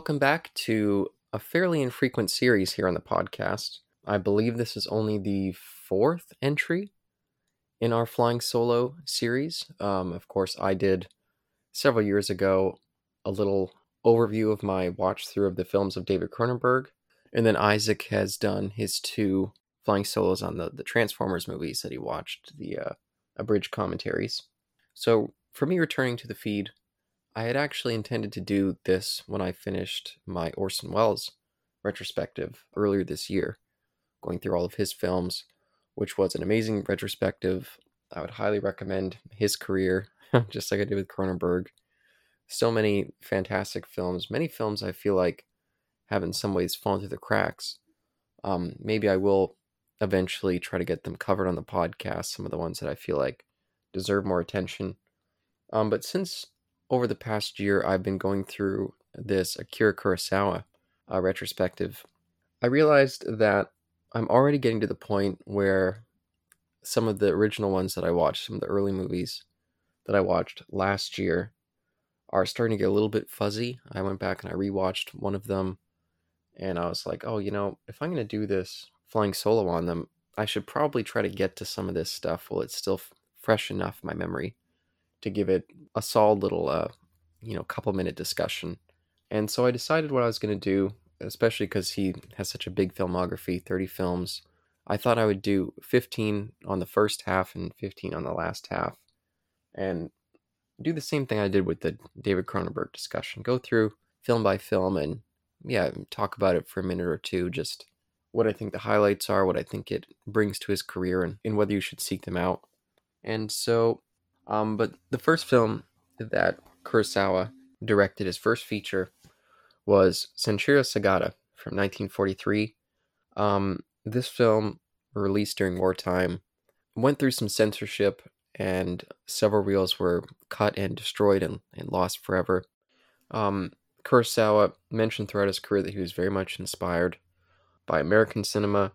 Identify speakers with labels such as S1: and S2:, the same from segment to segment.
S1: Welcome back to a fairly infrequent series here on the podcast. I believe this is only the fourth entry in our Flying Solo series. Um, of course, I did several years ago a little overview of my watch through of the films of David Cronenberg, and then Isaac has done his two flying solos on the, the Transformers movies that he watched, the uh, abridged commentaries. So, for me returning to the feed, I had actually intended to do this when I finished my Orson Welles retrospective earlier this year, going through all of his films, which was an amazing retrospective. I would highly recommend his career, just like I did with Cronenberg. So many fantastic films, many films I feel like have in some ways fallen through the cracks. Um, maybe I will eventually try to get them covered on the podcast, some of the ones that I feel like deserve more attention. Um, but since over the past year I've been going through this Akira Kurosawa uh, retrospective, I realized that I'm already getting to the point where some of the original ones that I watched, some of the early movies that I watched last year, are starting to get a little bit fuzzy. I went back and I rewatched one of them, and I was like, oh, you know, if I'm going to do this flying solo on them, I should probably try to get to some of this stuff while it's still f- fresh enough in my memory to give it a solid little, uh, you know, couple minute discussion. And so I decided what I was going to do, especially because he has such a big filmography 30 films. I thought I would do 15 on the first half and 15 on the last half. And do the same thing I did with the David Cronenberg discussion. Go through film by film and, yeah, talk about it for a minute or two. Just what I think the highlights are, what I think it brings to his career, and, and whether you should seek them out. And so um, but the first film that Kurosawa directed, his first feature, was Sanshiro Sugata from 1943. Um, this film, released during wartime, went through some censorship, and several reels were cut and destroyed and, and lost forever. Um, Kurosawa mentioned throughout his career that he was very much inspired by American cinema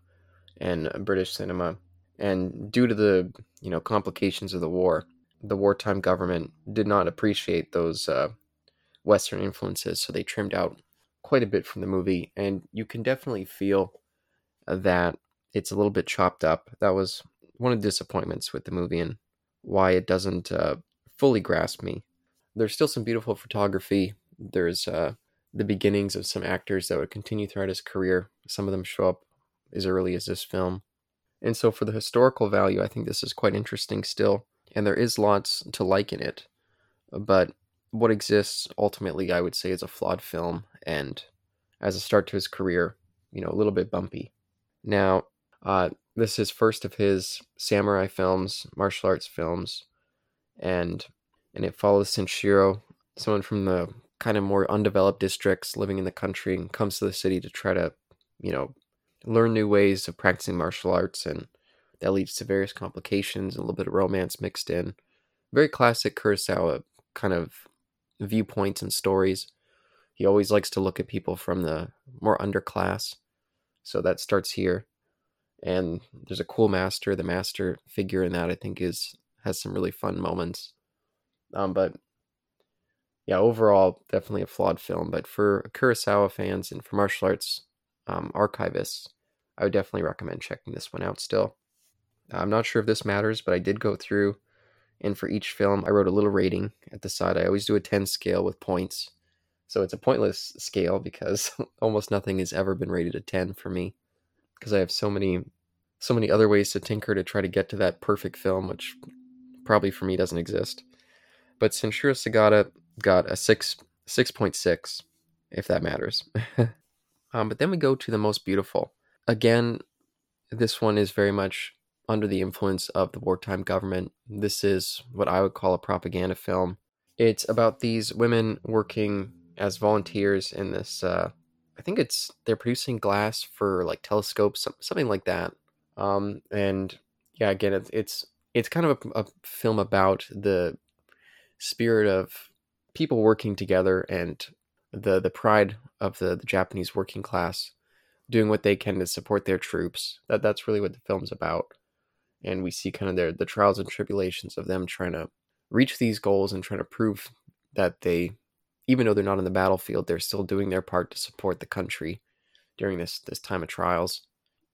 S1: and British cinema, and due to the you know complications of the war, the wartime government did not appreciate those uh, Western influences, so they trimmed out quite a bit from the movie, and you can definitely feel that it's a little bit chopped up. That was one of the disappointments with the movie and why it doesn't uh, fully grasp me. There's still some beautiful photography. There's uh, the beginnings of some actors that would continue throughout his career. Some of them show up as early as this film. And so, for the historical value, I think this is quite interesting still and there is lots to like in it. But what exists ultimately, I would say, is a flawed film, and as a start to his career, you know, a little bit bumpy. Now, uh, this is first of his samurai films, martial arts films, and and it follows Sanshiro, someone from the kind of more undeveloped districts living in the country, and comes to the city to try to, you know, learn new ways of practicing martial arts and that leads to various complications a little bit of romance mixed in. Very classic Kurosawa kind of viewpoints and stories. He always likes to look at people from the more underclass. So that starts here. And there's a cool master. The master figure in that I think is has some really fun moments. Um, but yeah, overall, definitely a flawed film. But for Kurosawa fans and for martial arts um, archivists, I would definitely recommend checking this one out still. I'm not sure if this matters, but I did go through and for each film I wrote a little rating at the side. I always do a 10 scale with points. So it's a pointless scale because almost nothing has ever been rated a 10 for me because I have so many so many other ways to tinker to try to get to that perfect film which probably for me doesn't exist. But Sanshiro Sugata got a 6 6.6 if that matters. um, but then we go to the most beautiful. Again, this one is very much under the influence of the wartime government. This is what I would call a propaganda film. It's about these women working as volunteers in this. Uh, I think it's they're producing glass for like telescopes, something like that. Um, and yeah, again, it's it's it's kind of a, a film about the spirit of people working together and the the pride of the, the Japanese working class doing what they can to support their troops. That that's really what the film's about and we see kind of their the trials and tribulations of them trying to reach these goals and trying to prove that they even though they're not on the battlefield, they're still doing their part to support the country during this this time of trials.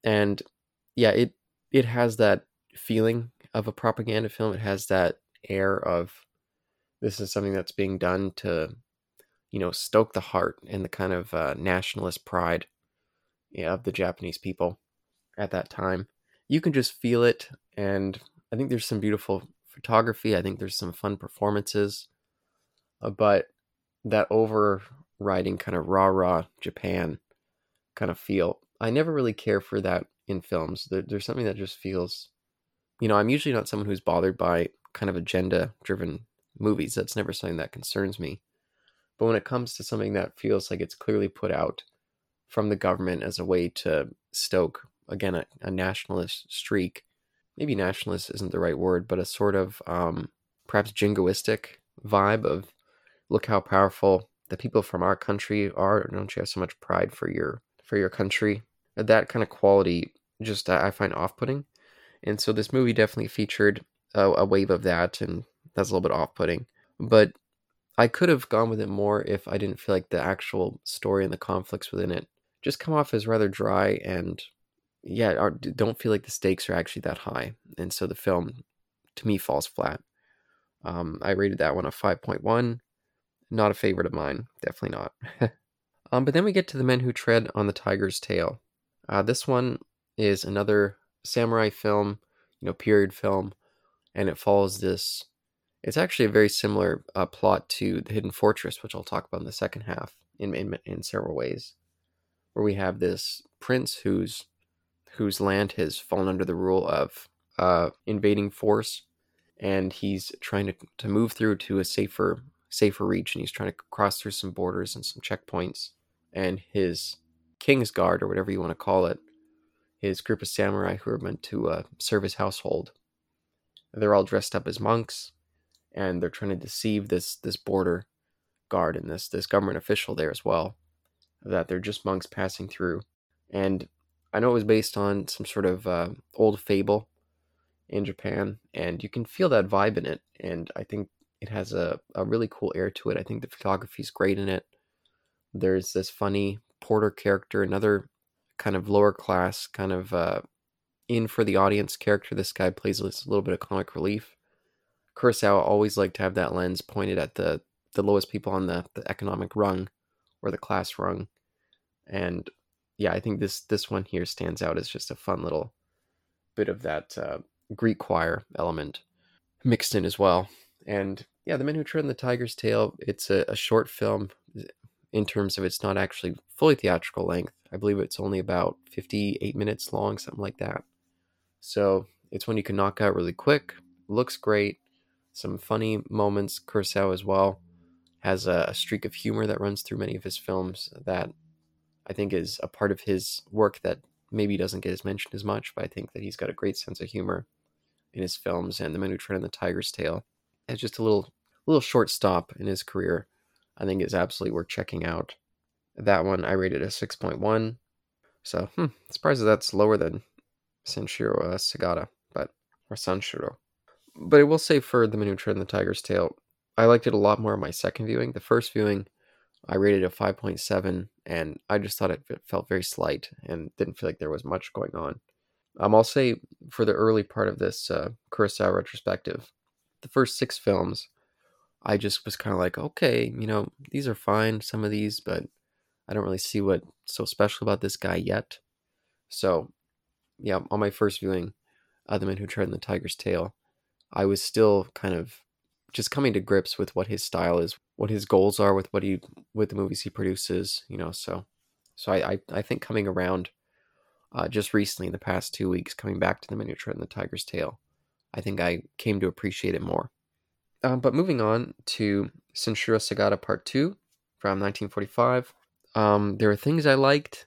S1: And yeah, it it has that feeling of a propaganda film. It has that air of this is something that's being done to, you know, stoke the heart and the kind of uh, nationalist pride yeah, of the Japanese people at that time. You can just feel it, and I think there's some beautiful photography. I think there's some fun performances, uh, but that overriding kind of rah rah Japan kind of feel. I never really care for that in films. There, there's something that just feels, you know, I'm usually not someone who's bothered by kind of agenda driven movies. That's never something that concerns me. But when it comes to something that feels like it's clearly put out from the government as a way to stoke, again, a, a nationalist streak, maybe nationalist isn't the right word, but a sort of um, perhaps jingoistic vibe of look how powerful the people from our country are. Don't you have so much pride for your for your country? That kind of quality just I find off putting. And so this movie definitely featured a, a wave of that, and that's a little bit off putting. But I could have gone with it more if I didn't feel like the actual story and the conflicts within it just come off as rather dry and yeah, are, don't feel like the stakes are actually that high. And so the film to me falls flat. Um, I rated that one a 5.1. Not a favorite of mine. Definitely not. um, but then we get to The Men Who Tread on the Tiger's Tail. Uh, this one is another samurai film, you know, period film, and it follows this. It's actually a very similar uh, plot to The Hidden Fortress, which I'll talk about in the second half in, in, in several ways, where we have this prince whose whose land has fallen under the rule of uh, invading force, and he's trying to, to move through to a safer safer region. He's trying to cross through some borders and some checkpoints, and his king's guard or whatever you want to call it his group of samurai who are meant to uh, serve his household. They're all dressed up as monks, and they're trying to deceive this this border guard and this this government official there as well, that they're just monks passing through. And I know it was based on some sort of uh, old fable in Japan, and you can feel that vibe in it. And I think it has a, a really cool air to it. I think the photography is great in it. There's this funny porter character, another kind of lower class, kind of uh, in for the audience character. This guy plays a little bit of comic relief. Kurosawa always liked to have that lens pointed at the the lowest people on the, the economic rung or the class rung. And yeah, I think this this one here stands out as just a fun little bit of that uh, Greek choir element mixed in as well. And yeah, The Men Who on the Tiger's Tail, it's a, a short film in terms of it's not actually fully theatrical length. I believe it's only about 58 minutes long, something like that. So it's one you can knock out really quick. Looks great. Some funny moments. Kurosawa as well has a, a streak of humor that runs through many of his films that I think is a part of his work that maybe doesn't get as mentioned as much, but I think that he's got a great sense of humor in his films. And The Men Who on the Tiger's Tail as just a little little short stop in his career I think is absolutely worth checking out. That one I rated a 6.1. So, hmm, surprised that that's lower than Sanshiro uh, Sugata, but or Sanshiro. But I will say for the Men Who Tread on the Tiger's Tail, I liked it a lot more on my second viewing. The first viewing, I rated a 5.7, and I just thought it felt very slight and didn't feel like there was much going on. Um, I'll say for the early part of this uh, Kurosawa retrospective, the first six films, I just was kind of like, okay, you know, these are fine, some of these, but I don't really see what's so special about this guy yet. So, yeah, on my first viewing, uh, The Man Who Tread in the Tiger's Tail, I was still kind of just coming to grips with what his style is, what his goals are with what he with the movies he produces, you know. So, so I I, I think coming around, uh, just recently in the past two weeks, coming back to The Men Who Tread on the Tiger's Tail, I think I came to appreciate it more. Um, but moving on to Sanshiro Sugata Part 2 from 1945. Um, there are things I liked,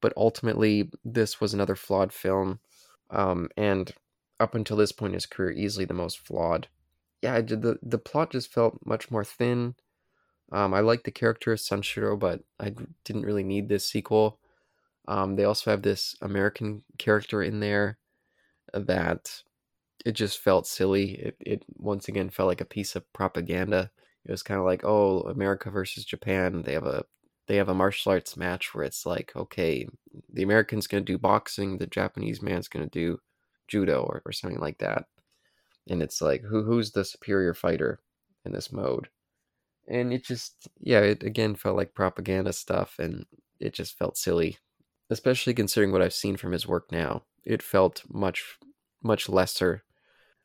S1: but ultimately, this was another flawed film. Um, and up until this point in his career, easily the most flawed. Yeah, the, the plot just felt much more thin. Um, I like the character of Sanshiro, but I didn't really need this sequel. Um, they also have this American character in there that it just felt silly. It, it once again felt like a piece of propaganda. It was kind of like, oh, America versus Japan. They have a they have a martial arts match where it's like, okay, the American's gonna do boxing, the Japanese man's gonna do judo or, or something like that. And it's like, who who's the superior fighter in this mode? And it just, yeah, it again felt like propaganda stuff, and it just felt silly, especially considering what I've seen from his work now. It felt much, much lesser.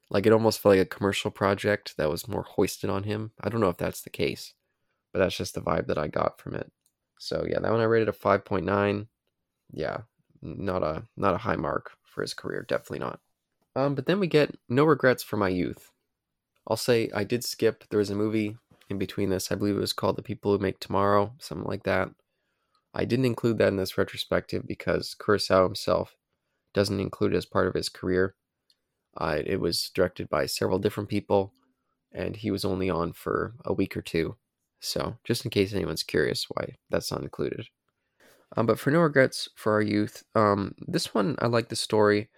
S1: Like it almost felt like a commercial project that was more hoisted on him. I don't know if that's the case, but that's just the vibe that I got from it. So yeah, that one I rated a 5.9. Yeah, not a not a high mark for his career, definitely not. Um, but then we get No Regrets for My Youth. I'll say I did skip. There was a movie in between this. I believe it was called The People Who Make Tomorrow, something like that. I didn't include that in this retrospective because Kurosawa himself doesn't include it as part of his career. Uh, it was directed by several different people, and he was only on for a week or two. So, just in case anyone's curious why that's not included. Um, but for no regrets for our youth, um, this one I like the story.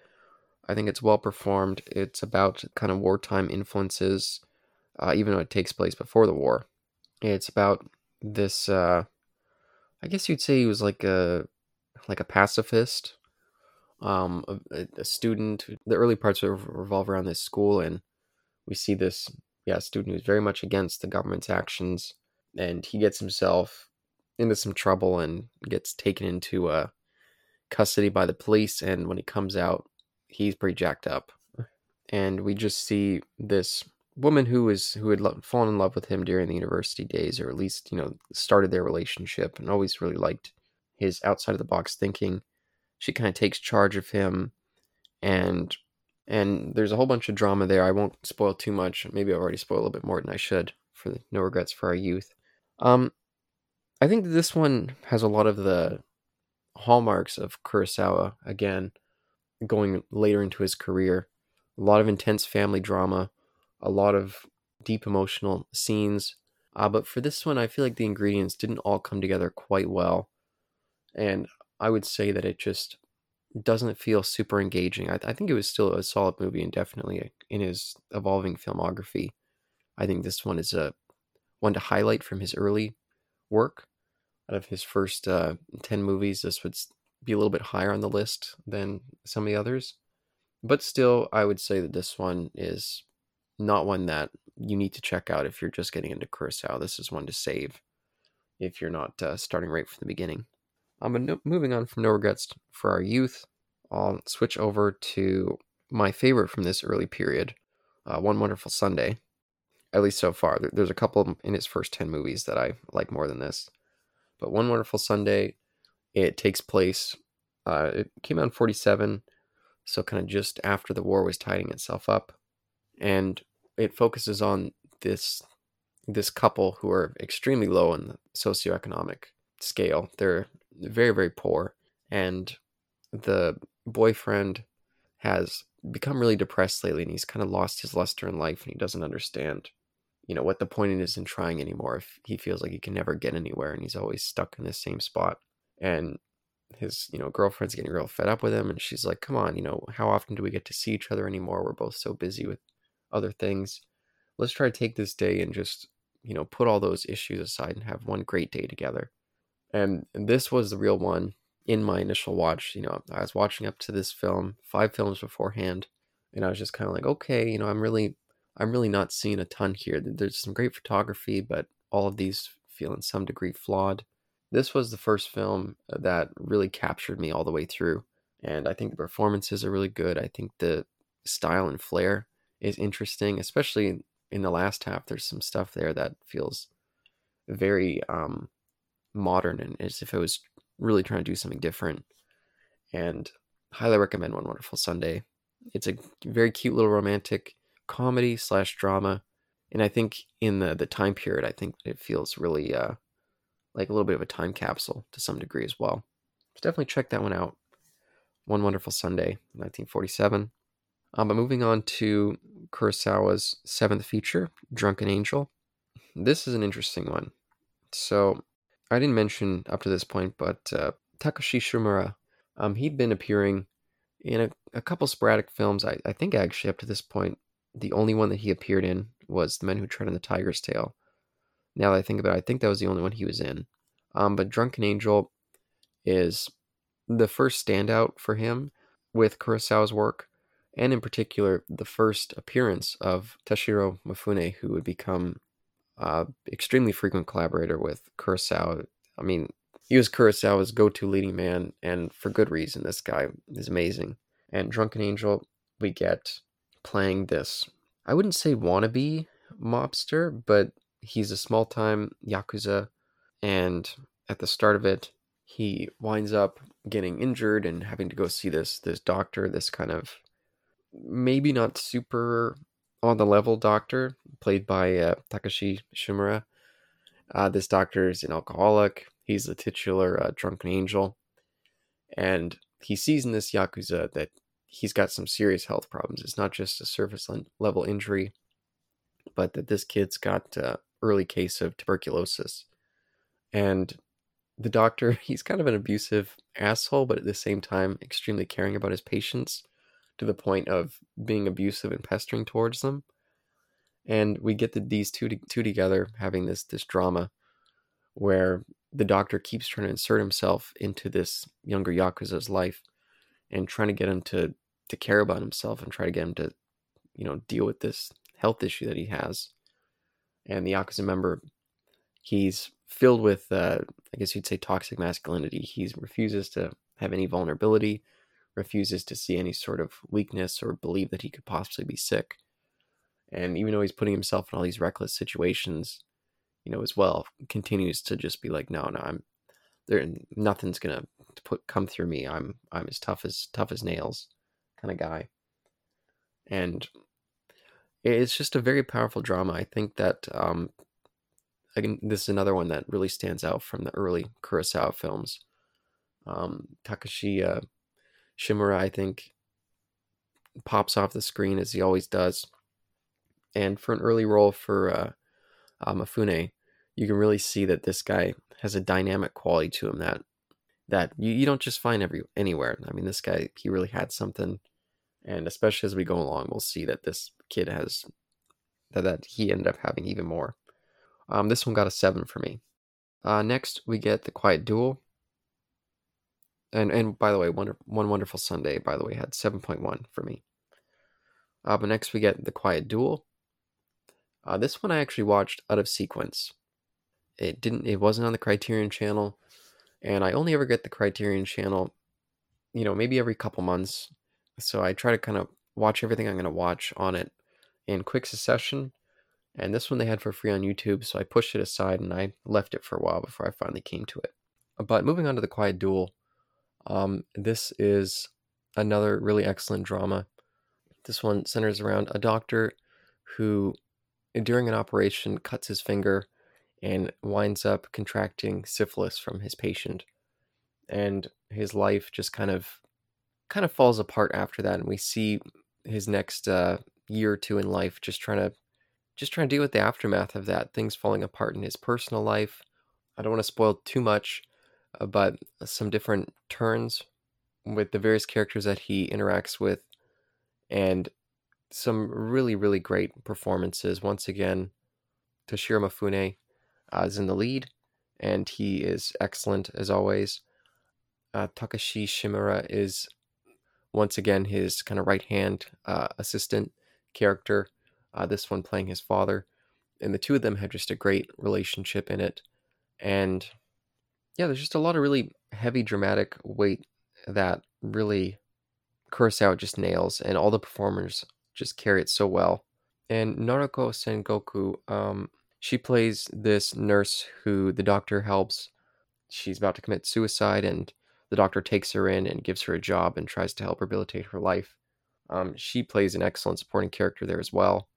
S1: I think it's well performed. It's about kind of wartime influences, uh, even though it takes place before the war. It's about this. Uh, I guess you'd say he was like a like a pacifist, um, a, a student. The early parts revolve around this school, and we see this yeah student who's very much against the government's actions, and he gets himself into some trouble and gets taken into uh, custody by the police. And when he comes out, he's pretty jacked up, and we just see this woman who was who had lo- fallen in love with him during the university days, or at least you know started their relationship, and always really liked his outside of the box thinking. She kind of takes charge of him, and and there's a whole bunch of drama there. I won't spoil too much. Maybe I've already spoiled a little bit more than I should for the No Regrets for Our Youth. Um, I think this one has a lot of the hallmarks of Kurosawa again, going later into his career. A lot of intense family drama, a lot of deep emotional scenes. Uh, but for this one, I feel like the ingredients didn't all come together quite well. And I would say that it just doesn't feel super engaging. I, I think it was still a solid movie and definitely in his evolving filmography. I think this one is a one to highlight from his early work. Out of his first uh, 10 movies, this would be a little bit higher on the list than some of the others. But still, I would say that this one is not one that you need to check out if you're just getting into Kurosawa. This is one to save if you're not uh, starting right from the beginning. Um, but no, moving on from No Regrets for Our Youth, I'll switch over to my favorite from this early period, uh, One Wonderful Sunday. At least so far. There's a couple in his first 10 movies that I like more than this. But One Wonderful Sunday, it takes place, uh, it came out in 47, so kind of just after the war was tidying itself up. And it focuses on this this couple who are extremely low in the socioeconomic scale. They're very very poor, and the boyfriend has become really depressed lately, and he's kind of lost his luster in life, and he doesn't understand, you know, what the point is in trying anymore. If he feels like he can never get anywhere, and he's always stuck in the same spot, and his you know girlfriend's getting real fed up with him and she's like come on you know how often do we get to see each other anymore we're both so busy with other things. Let's try to take this day and just, you know, put all those issues aside and have one great day together. And, and this was the real one in my initial watch. You know, I was watching up to this film, five films beforehand, and I was just kind of like, okay, you know, I'm really, I'm really not seeing a ton here. There's some great photography, but all of these feel in some degree flawed. This was the first film uh, that really captured me all the way through. And I think the performances are really good. I think the style and flair is interesting, especially in the last half. There's some stuff there that feels very um, modern and as if it was really trying to do something different. And highly recommend One Wonderful Sunday. It's a very cute little romantic comedy slash drama, and I think in the the time period, I think it feels really uh, like a little bit of a time capsule to some degree as well. So definitely check that one out. One Wonderful Sunday, 1947. Um, but moving on to Kurosawa's seventh feature, Drunken Angel. This is an interesting one. So, I didn't mention up to this point, but uh, Takashi Shimura, um, he'd been appearing in a, a couple sporadic films. I, I think actually up to this point, the only one that he appeared in was The Men Who Tread on the Tiger's Tail. Now that I think about it, I think that was the only one he was in. Um, but Drunken Angel is the first standout for him with Kurosawa's work, and in particular, the first appearance of Toshiro Mifune, who would become uh, extremely frequent collaborator with Kurosawa. I mean, he was Kurosawa's go-to leading man, and for good reason. This guy is amazing. And Drunken Angel, we get playing this. I wouldn't say wannabe mobster, but he's a small-time yakuza, and at the start of it, he winds up getting injured and having to go see this this doctor, this kind of maybe not super on the level doctor, played by uh, Takashi Shimura. Uh, this doctor is an alcoholic. He's the titular uh, drunken angel, and he sees in this yakuza that he's got some serious health problems. It's not just a surface level injury, but that this kid's got uh, early case of tuberculosis, and the doctor he's kind of an abusive asshole, but at the same time extremely caring about his patients to the point of being abusive and pestering towards them. And we get the, these two two together having this this drama where the doctor keeps trying to insert himself into this younger yakuza's life and trying to get him to to care about himself and try to get him to you know deal with this health issue that he has. And the yakuza member, he's filled with uh, I guess you'd say toxic masculinity. He refuses to have any vulnerability refuses to see any sort of weakness or believe that he could possibly be sick. And even though he's putting himself in all these reckless situations, you know, as well, continues to just be like, no, no, I'm there. Nothing's gonna put come through me. I'm I'm as tough as tough as nails, kind of guy. And it's just a very powerful drama. I think that um, again, this is another one that really stands out from the early Kurosawa films. Um, Takashi uh, Shimura, I think, pops off the screen as he always does. And for an early role for uh, uh, Mifune, you can really see that this guy has a dynamic quality to him that that you, you don't just find every anywhere. I mean, this guy he really had something, and especially as we go along, we'll see that this kid has that that he ended up having even more. Um, this one got a seven for me. Uh, next, we get the Quiet Duel, and and by the way, one one wonderful Sunday. By the way, had seven point one for me. Uh, but next we get the Quiet Duel. Uh, this one I actually watched out of sequence. It didn't. It wasn't on the Criterion Channel, and I only ever get the Criterion Channel, you know, maybe every couple months. So I try to kind of watch everything I'm going to watch on it in quick succession. And this one they had for free on YouTube, so I pushed it aside and I left it for a while before I finally came to it. But moving on to the Quiet Duel, um, this is another really excellent drama. This one centers around a doctor who, during an operation, cuts his finger and winds up contracting syphilis from his patient. And his life just kind of kind of falls apart after that and we see his next uh, year or two in life just trying to just trying to deal with the aftermath of that things falling apart in his personal life i don't want to spoil too much but some different turns with the various characters that he interacts with and some really really great performances. Once again toshiro mifune uh, is in the lead and he is excellent as always. Uh, takashi shimura is once again his kind of right hand uh, assistant character uh, this one playing his father. And the two of them have just a great relationship in it. And yeah, there's just a lot of really heavy dramatic weight that really Kurosawa just nails, and all the performers just carry it so well. And Noriko Sengoku, um, she plays this nurse who the doctor helps. She's about to commit suicide, and the doctor takes her in and gives her a job and tries to help rehabilitate her life. Um, she plays an excellent supporting character there as well.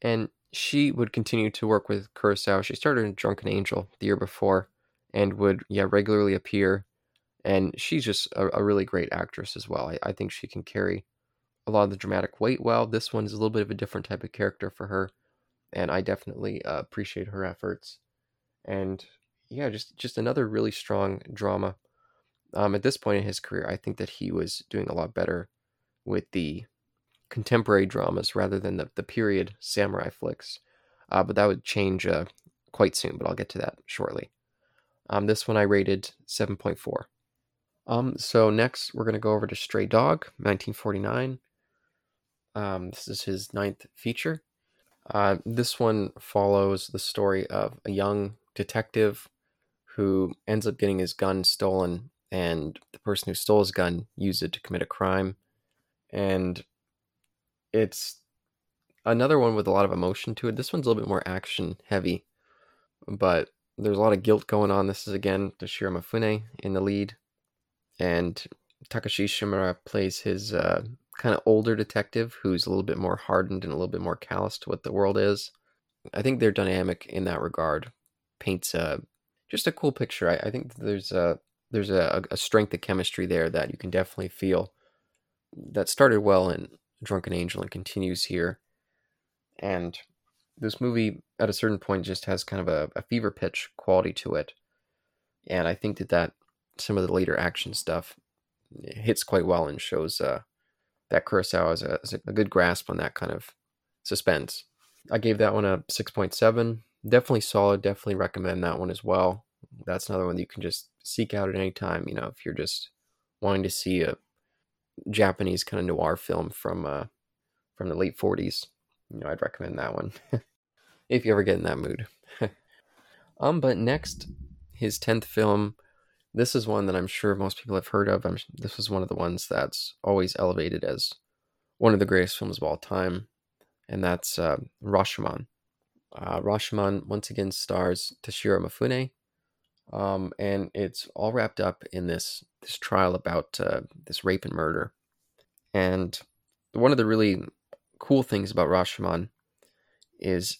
S1: And she would continue to work with Kurosawa. She started in Drunken Angel the year before, and would yeah regularly appear and she's just a, a really great actress as well. I, I, think she can carry a lot of the dramatic weight well. This one is a little bit of a different type of character for her and i definitely uh, appreciate her efforts. And yeah just just another really strong drama. Um, at this point in his career i think that he was doing a lot better with the contemporary dramas rather than the, the period samurai flicks. Uh, but that would change uh, quite soon, but I'll get to that shortly. Um, this one I rated 7.4. Um, so next we're going to go over to Stray Dog, 1949. Um, this is his ninth feature. Uh, this one follows the story of a young detective who ends up getting his gun stolen, and the person who stole his gun used it to commit a crime. And it's another one with a lot of emotion to it. This one's a little bit more action heavy, but there's a lot of guilt going on. This is again Toshiro Mifune in the lead, and Takashi Shimura plays his uh, kind of older detective who's a little bit more hardened and a little bit more callous to what the world is. I think their dynamic in that regard paints a just a cool picture. I, I think there's a there's a, a strength of chemistry there that you can definitely feel. That started well in Drunken Angel and continues here. And this movie, at a certain point, just has kind of a, a fever pitch quality to it. And I think that that some of the later action stuff hits quite well and shows uh, that Kurosawa has a, has a good grasp on that kind of suspense. I gave that one a 6.7. Definitely solid. Definitely recommend that one as well. That's another one that you can just seek out at any time. You know, if you're just wanting to see a Japanese kind of noir film from uh, from the late 40s, you know, I'd recommend that one if you ever get in that mood. um, but next, his 10th film. This is one that I'm sure most people have heard of. I'm, this was one of the ones that's always elevated as one of the greatest films of all time, and that's uh, Rashomon. Uh, Rashomon once again stars Toshiro Mifune, um, and it's all wrapped up in this this trial about uh, this rape and murder. And one of the really cool things about Rashomon is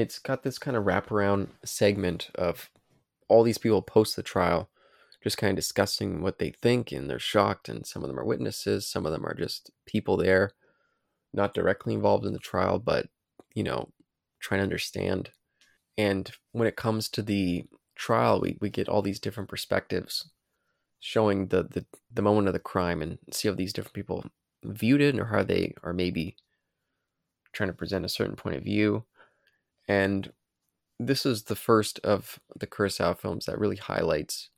S1: it's got this kind of wraparound segment of all these people post the trial, just kind of discussing what they think, and they're shocked. And some of them are witnesses, some of them are just people there, not directly involved in the trial, but you know, trying to understand. And when it comes to the trial, we, we get all these different perspectives showing the, the, the moment of the crime and see how these different people viewed it or how they are maybe trying to present a certain point of view. And this is the first of the Kurosawa films that really highlights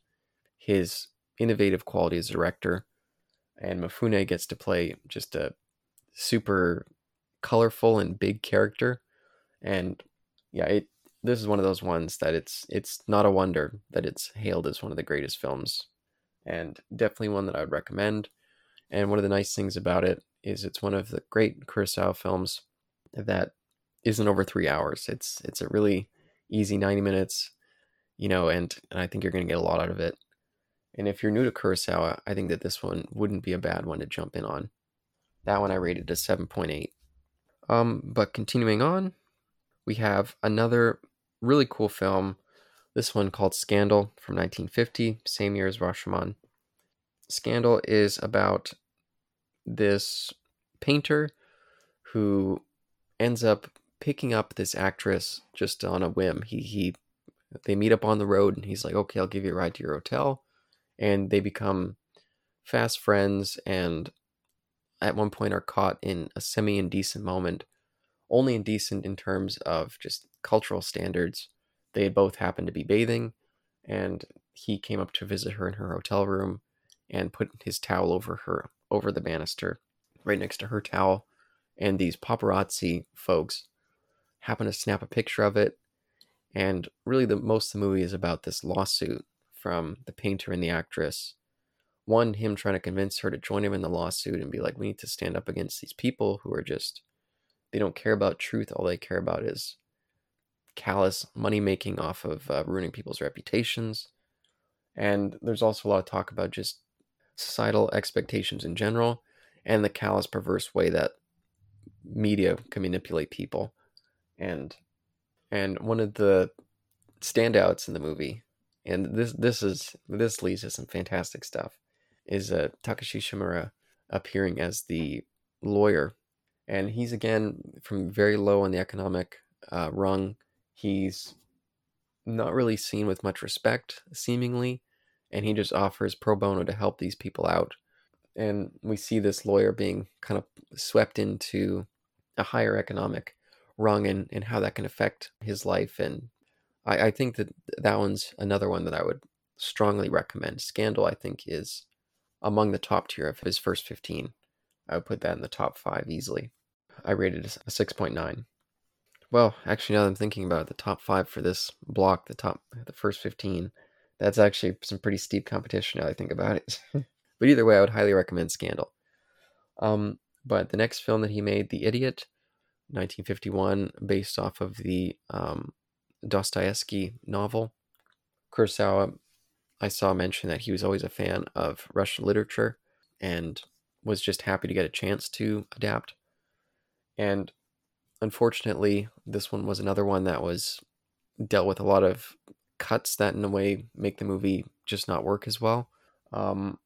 S1: his innovative quality as a director. And Mifune gets to play just a super colorful and big character. And yeah, it this is one of those ones that it's it's not a wonder that it's hailed as one of the greatest films. And definitely one that I would recommend. And one of the nice things about it is it's one of the great Kurosawa films that isn't over three hours. It's it's a really easy ninety minutes, you know, and, and I think you're going to get a lot out of it. And if you're new to Kurosawa, I think that this one wouldn't be a bad one to jump in on. That one I rated a seven point eight. Um, but continuing on, we have another really cool film. This one called Scandal from 1950, same year as Rashomon. Scandal is about this painter who ends up picking up this actress just on a whim. He he they meet up on the road and he's like, "Okay, I'll give you a ride to your hotel." And they become fast friends and at one point are caught in a semi indecent moment. Only indecent in terms of just cultural standards. They both happened to be bathing and he came up to visit her in her hotel room and put his towel over her over the banister right next to her towel and these paparazzi folks happen to snap a picture of it. And really, the most of the movie is about this lawsuit from the painter and the actress. One, him trying to convince her to join him in the lawsuit and be like, we need to stand up against these people who are just, they don't care about truth. All they care about is callous money making off of uh, ruining people's reputations. And there's also a lot of talk about just societal expectations in general and the callous, perverse way that media can manipulate people and and one of the standouts in the movie and this this is this leads to some fantastic stuff is uh, Takashi Shimura appearing as the lawyer. And he's again from very low on the economic uh, rung. He's not really seen with much respect seemingly and he just offers pro bono to help these people out. And we see this lawyer being kind of swept into a higher economic rung and, and how that can affect his life and I, I think that that one's another one that I would strongly recommend. Scandal, I think, is among the top tier of his first 15. I would put that in the top five easily. I rated it a 6.9. Well, actually, now that I'm thinking about it, the top five for this block, the top, the first 15, that's actually some pretty steep competition now I think about it. but either way, I would highly recommend Scandal. Um, but the next film that he made, The Idiot, 1951, based off of the um, Dostoevsky novel. Kurosawa, I saw mention that he was always a fan of Russian literature and was just happy to get a chance to adapt. And unfortunately, this one was another one that was dealt with a lot of cuts that, in a way, make the movie just not work as well. Um,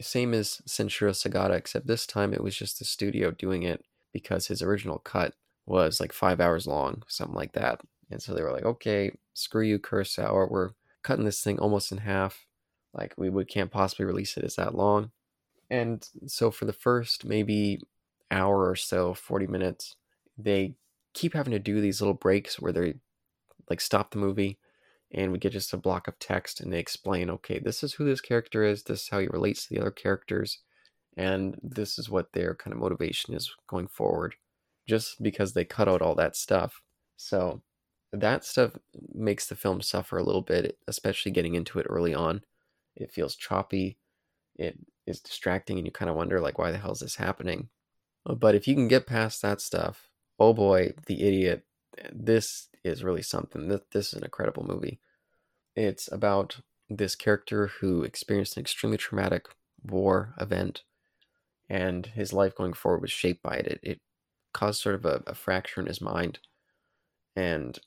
S1: same as Sanshiro Sugata, except this time it was just the studio doing it because his original cut was like five hours long, something like that. And so they were like, okay, screw you, Kurosawa. We're cutting this thing almost in half. Like, we would, can't possibly release it as that long. And so for the first maybe hour or so, 40 minutes, they keep having to do these little breaks where they like stop the movie and we get just a block of text and they explain okay this is who this character is this is how he relates to the other characters and this is what their kind of motivation is going forward just because they cut out all that stuff so that stuff makes the film suffer a little bit especially getting into it early on it feels choppy it is distracting and you kind of wonder like why the hell is this happening but if you can get past that stuff oh boy the idiot this is really something. This is an incredible movie. It's about this character who experienced an extremely traumatic war event, and his life going forward was shaped by it. It, it caused sort of a, a fracture in his mind, and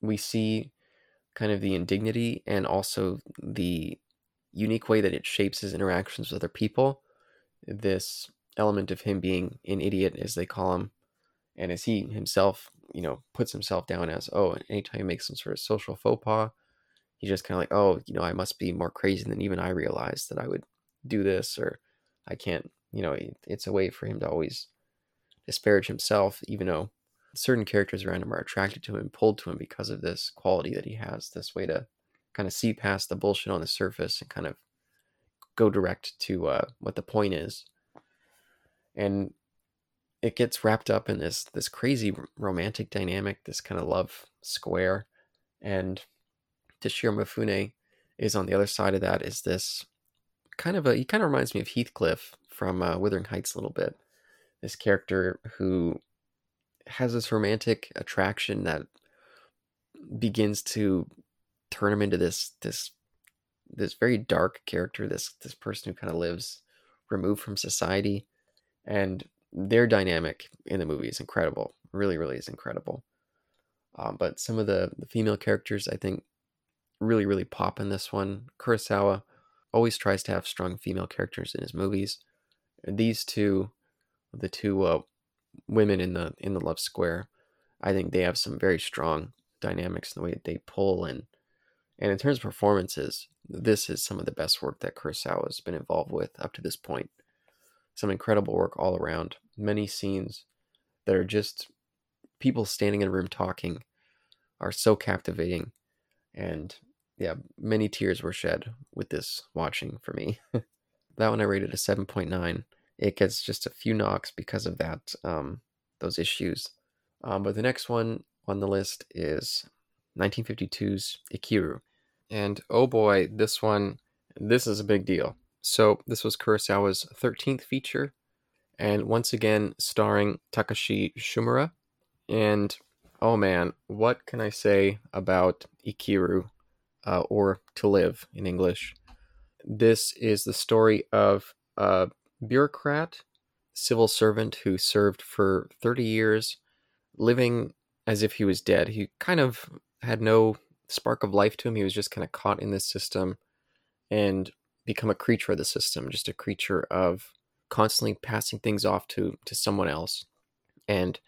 S1: we see kind of the indignity and also the unique way that it shapes his interactions with other people. This element of him being an idiot, as they call him, and as he himself you know puts himself down as oh anytime he makes some sort of social faux pas he's just kind of like oh you know i must be more crazy than even i realized that i would do this or i can't you know it's a way for him to always disparage himself even though certain characters around him are attracted to him pulled to him because of this quality that he has this way to kind of see past the bullshit on the surface and kind of go direct to uh, what the point is and it gets wrapped up in this this crazy romantic dynamic, this kind of love square, and Toshiro Mifune is on the other side of that. Is this kind of a he kind of reminds me of Heathcliff from uh, Wuthering Heights a little bit. This character who has this romantic attraction that begins to turn him into this this this very dark character this this person who kind of lives removed from society and their dynamic in the movie is incredible. Really, really is incredible. Um, but some of the, the female characters, I think, really, really pop in this one. Kurosawa always tries to have strong female characters in his movies. These two, the two uh, women in the in the love square, I think they have some very strong dynamics in the way that they pull and and in terms of performances, this is some of the best work that Kurosawa has been involved with up to this point. Some incredible work all around. Many scenes that are just people standing in a room talking are so captivating. And yeah many tears were shed with this watching for me that one i rated a 7.9 it gets just a few knocks because of that um, those issues um, but the next one on the list is 1952's ikiru and oh boy this one this is a big deal so this was kurosawa's 13th feature and once again starring Takashi Shimura. And oh man, what can I say about Ikiru, uh, or To Live in English? This is the story of a bureaucrat, civil servant who served for 30 years, living as if he was dead. He kind of had no spark of life to him. He was just kind of caught in this system and become a creature of the system, just a creature of constantly passing things off to to someone else and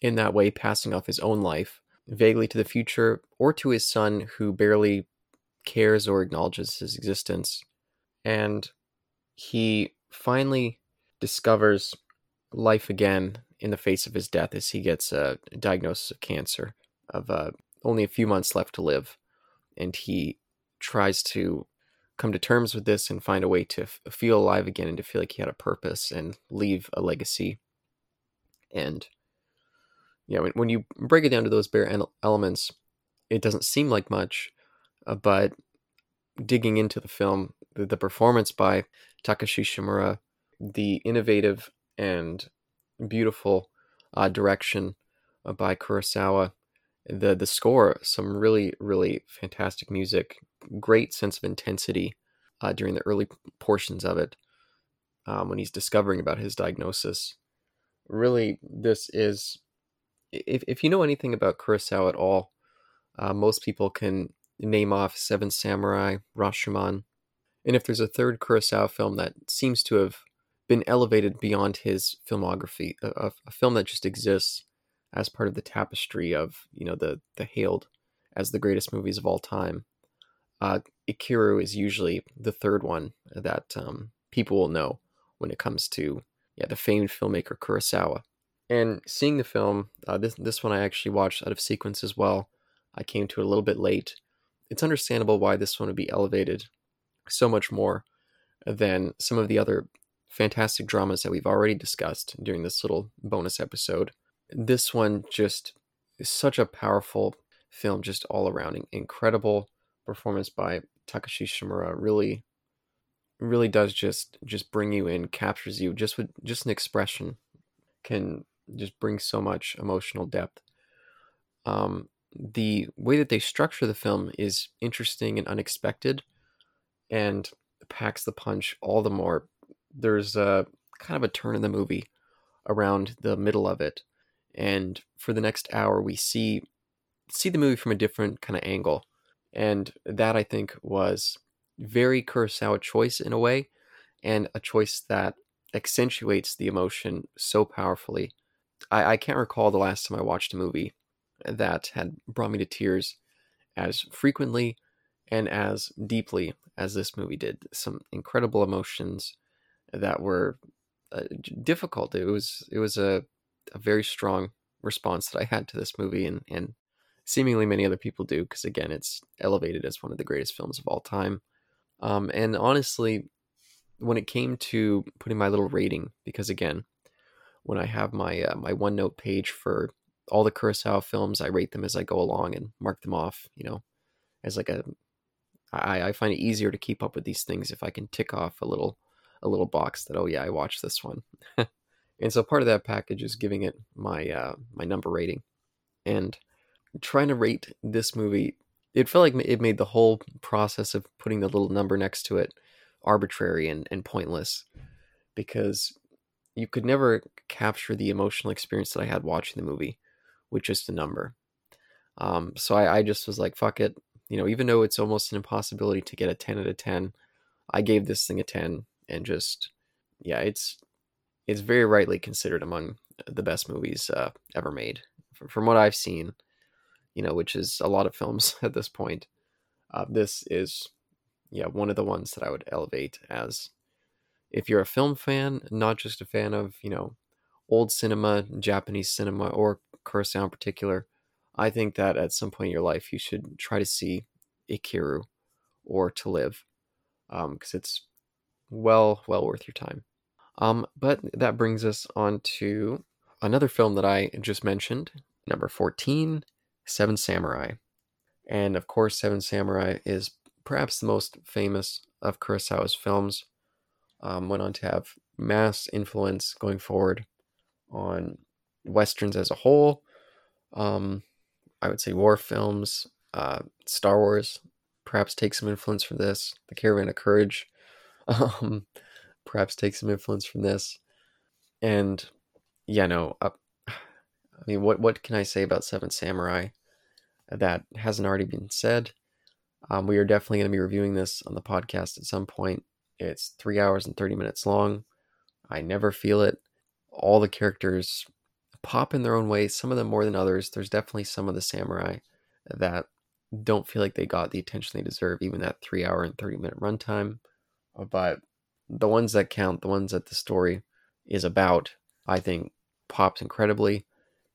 S1: in that way passing off his own life vaguely to the future or to his son who barely cares or acknowledges his existence and he finally discovers life again in the face of his death as he gets a diagnosis of cancer of uh, only a few months left to live, and he tries to come to terms with this and find a way to f- feel alive again and to feel like he had a purpose and leave a legacy. And yeah, when, when you break it down to those bare elements, it doesn't seem like much, uh, but digging into the film, the, the performance by Takashi Shimura, the innovative and beautiful uh, direction uh, by Kurosawa, the the score, some really really fantastic music, great sense of intensity uh, during the early portions of it um, when he's discovering about his diagnosis. Really, this is if if you know anything about Kurosawa at all, uh, most people can name off Seven Samurai, Rashomon, and if there's a third Kurosawa film that seems to have been elevated beyond his filmography, a, a, film that just exists as part of the tapestry of you know the the hailed as the greatest movies of all time. Uh, Ikiru is usually the third one that um, people will know when it comes to yeah the famed filmmaker Kurosawa. And seeing the film, uh, this this one I actually watched out of sequence as well. I came to it a little bit late. It's understandable why this one would be elevated so much more than some of the other fantastic dramas that we've already discussed during this little bonus episode. This one just is such a powerful film, just all around. Incredible performance by Takashi Shimura. Really, really does just just bring you in, captures you just with just an expression can just bring so much emotional depth. Um, the way that they structure the film is interesting and unexpected, and packs the punch all the more. There's a kind of a turn in the movie around the middle of it, and for the next hour we see see the movie from a different kind of angle, and that I think was very Kurosawa choice in a way, and a choice that accentuates the emotion so powerfully. I, I can't recall the last time I watched a movie that had brought me to tears as frequently and as deeply as this movie did. Some incredible emotions that were uh, difficult. It was it was a, a very strong response that I had to this movie, and and seemingly many other people do because again, it's elevated as one of the greatest films of all time. Um, and honestly, when it came to putting my little rating, because again, when I have my uh, my OneNote page for all the Kurosawa films, I rate them as I go along and mark them off. You know, as like a I, I find it easier to keep up with these things if I can tick off a little a little box that oh yeah I watched this one, and so part of that package is giving it my uh, my number rating, and trying to rate this movie. It felt like it made the whole process of putting the little number next to it arbitrary and, and pointless because you could never capture the emotional experience that I had watching the movie with just a number. Um, so I, I just was like, fuck it. You know, even though it's almost an impossibility to get a 10 out of 10, I gave this thing a 10 and just, yeah, it's, it's very rightly considered among the best movies uh, ever made from what I've seen, you know, which is a lot of films at this point. Uh, this is, yeah, one of the ones that I would elevate as if you're a film fan, not just a fan of, you know, old cinema, Japanese cinema, or Kurosawa in particular, I think that at some point in your life you should try to see Ikiru or To Live, because um, it's well, well worth your time. Um, but that brings us on to another film that I just mentioned, number 14, Seven Samurai. And of course, Seven Samurai is perhaps the most famous of Kurosawa's films um, went on to have mass influence going forward on westerns as a whole. Um, I would say war films, uh, Star Wars, perhaps take some influence from this. The Caravan of Courage, um, perhaps take some influence from this. And yeah, no, uh, I mean, what what can I say about Seven Samurai that hasn't already been said? Um, we are definitely going to be reviewing this on the podcast at some point. It's three hours and 30 minutes long. I never feel it. All the characters pop in their own way, some of them more than others. There's definitely some of the samurai that don't feel like they got the attention they deserve, even that three hour and 30 minute runtime. Uh, but the ones that count, the ones that the story is about, I think pops incredibly.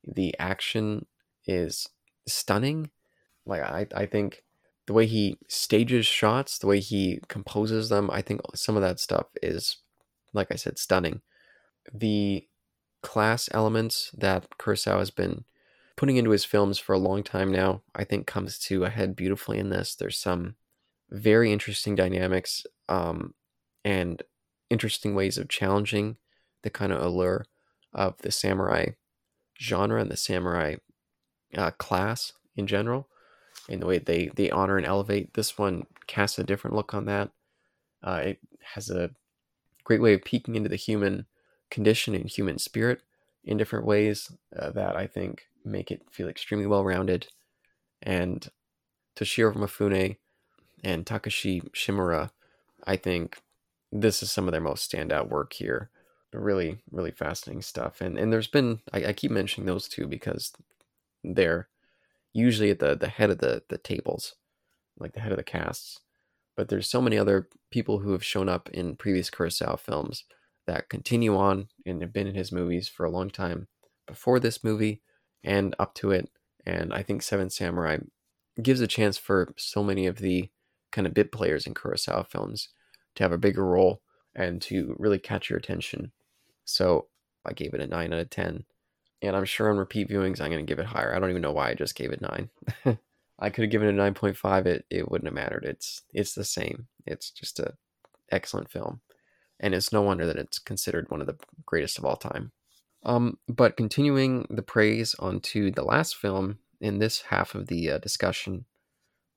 S1: The action is stunning. Like I, I think the way he stages shots, the way he composes them, I think some of that stuff is, like I said, stunning. The class elements that Kurosawa has been putting into his films for a long time now, I think comes to a head beautifully in this. There's some very interesting dynamics um, and interesting ways of challenging the kind of allure of the samurai genre and the samurai uh, class in general, and the way they they honor and elevate. This one casts a different look on that. Uh, it has a great way of peeking into the human condition and human spirit in different ways uh, that I think make it feel extremely well rounded. And Toshiro Mifune and Takashi Shimura, I think this is some of their most standout work here. Really, really fascinating stuff. And and there's been I, I keep mentioning those two because they're usually at the, the head of the, the tables, like the head of the casts. But there's so many other people who have shown up in previous Kurosawa films that continue on and have been in his movies for a long time before this movie and up to it. And I think Seven Samurai gives a chance for so many of the kind of bit players in Kurosawa films to have a bigger role and to really catch your attention. So I gave it a 9 out of 10. And I'm sure on repeat viewings, I'm going to give it higher. I don't even know why I just gave it 9. I could have given it a 9.5. It, it wouldn't have mattered. It's it's the same. It's just a excellent film. And it's no wonder that it's considered one of the greatest of all time. Um, but continuing the praise onto the last film in this half of the uh, discussion,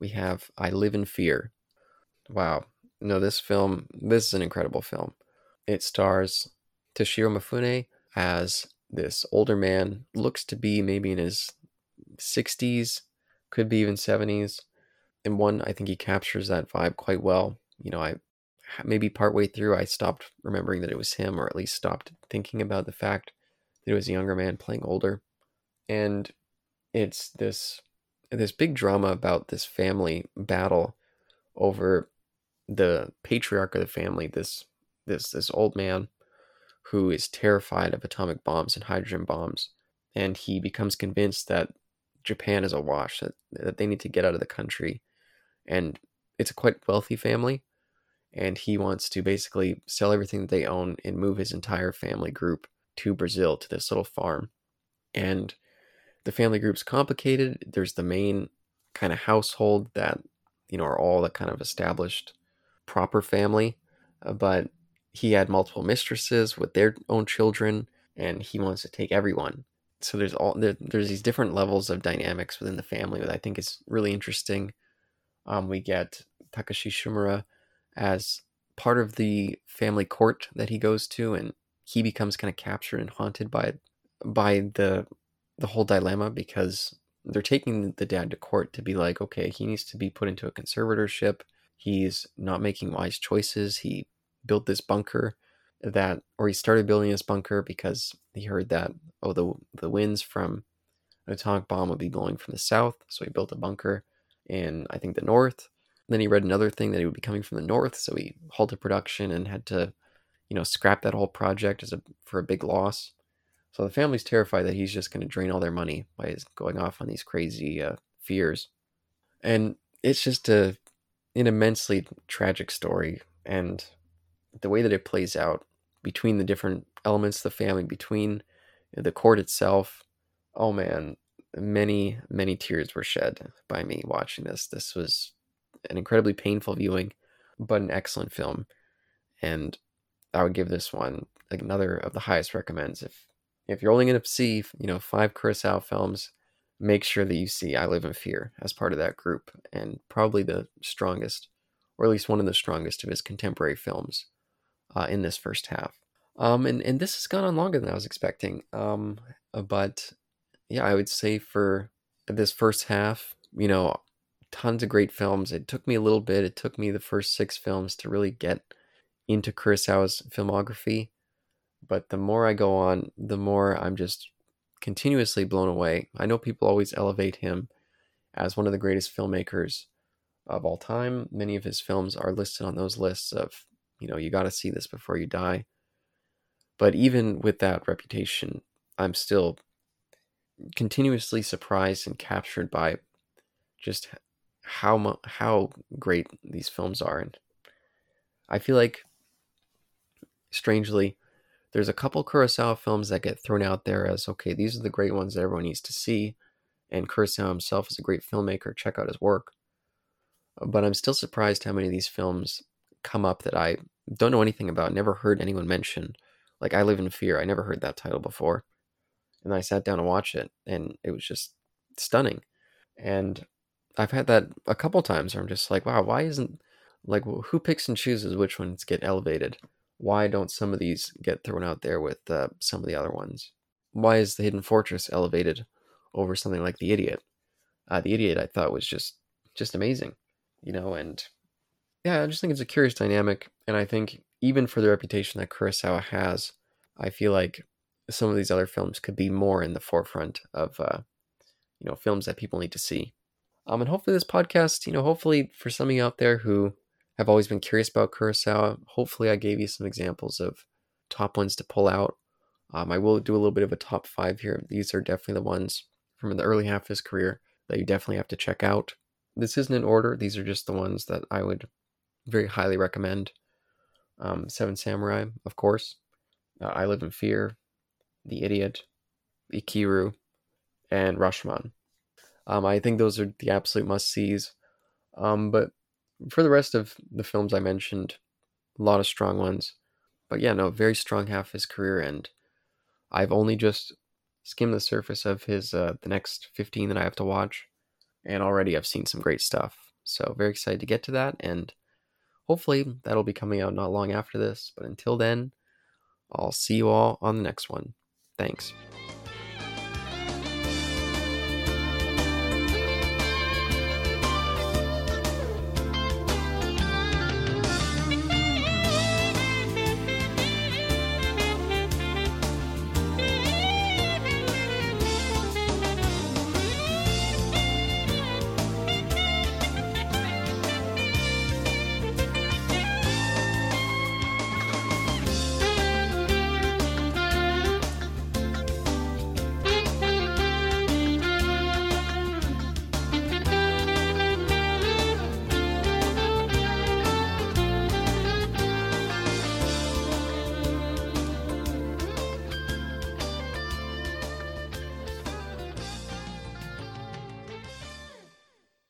S1: we have I Live in Fear. Wow. No, this film, this is an incredible film. It stars Toshiro Mifune as this older man, looks to be maybe in his 60s, could be even 70s. And one, I think he captures that vibe quite well. You know, I maybe partway through, I stopped remembering that it was him, or at least stopped thinking about the fact that it was a younger man playing older. And it's this this big drama about this family battle over the patriarch of the family, this this this old man who is terrified of atomic bombs and hydrogen bombs, and he becomes convinced that Japan is a wash, that, that they need to get out of the country. And it's a quite wealthy family, and he wants to basically sell everything that they own and move his entire family group to Brazil to this little farm. And the family group's complicated. There's the main kind of household that, you know, are all the kind of established proper family, uh, but he had multiple mistresses with their own children and he wants to take everyone. So there's all there, there's these different levels of dynamics within the family that I think is really interesting. Um, we get Takashi Shimura as part of the family court that he goes to, and he becomes kind of captured and haunted by by the the whole dilemma because they're taking the dad to court to be like, okay, he needs to be put into a conservatorship. He's not making wise choices. He built this bunker that, or he started building this bunker because he heard that oh the the winds from an atomic bomb would be blowing from the south, so he built a bunker in I think the north. Then he read another thing that he would be coming from the north, so he halted production and had to, you know, scrap that whole project as a for a big loss. So the family's terrified that he's just going to drain all their money by going off on these crazy uh, fears, and it's just a an immensely tragic story. And the way that it plays out between the different elements the family, between the court itself. Oh man, many, many tears were shed by me watching this. This was an incredibly painful viewing, but an excellent film. And I would give this one another of the highest recommends. If if you're only going to see, you know, five Kurosawa films, make sure that you see I Live in Fear as part of that group, and probably the strongest, or at least one of the strongest of his contemporary films uh, in this first half. Um, and, and this has gone on longer than I was expecting. Um, but yeah, I would say for this first half, you know, tons of great films. It took me a little bit. It took me the first six films to really get into Kurosawa's filmography. But the more I go on, the more I'm just continuously blown away. I know people always elevate him as one of the greatest filmmakers of all time. Many of his films are listed on those lists of you know, you got to see this before you die. But even with that reputation, I'm still continuously surprised and captured by just how how great these films are, and I feel like strangely there's a couple Kurosawa films that get thrown out there as okay, these are the great ones that everyone needs to see, and Kurosawa himself is a great filmmaker. Check out his work. But I'm still surprised how many of these films come up that I don't know anything about, never heard anyone mention. Like I Live in Fear, I never heard that title before. And I sat down to watch it, and it was just stunning. And I've had that a couple times where I'm just like, wow, why isn't like who picks and chooses which ones get elevated? Why don't some of these get thrown out there with uh, some of the other ones? Why is the Hidden Fortress elevated over something like The Idiot? Uh, the Idiot I thought was just just amazing, you know, and yeah, I just think it's a curious dynamic, and I think even for the reputation that Kurosawa has, I feel like some of these other films could be more in the forefront of uh, you know films that people need to see. Um, and hopefully this podcast, you know, hopefully for some of you out there who have always been curious about Kurosawa, hopefully I gave you some examples of top ones to pull out. Um, I will do a little bit of a top five here. These are definitely the ones from the early half of his career that you definitely have to check out. This isn't in order; these are just the ones that I would very highly recommend. Um, Seven Samurai, of course. Uh, I Live in Fear, The Idiot, Ikiru, and Rashomon. Um, I think those are the absolute must sees. Um, but for the rest of the films I mentioned, a lot of strong ones. But yeah, no, very strong half of his career, and I've only just skimmed the surface of his uh, the next 15 that I have to watch, and already I've seen some great stuff. So very excited to get to that, and hopefully that'll be coming out not long after this. But until then, I'll see you all on the next one. Thanks.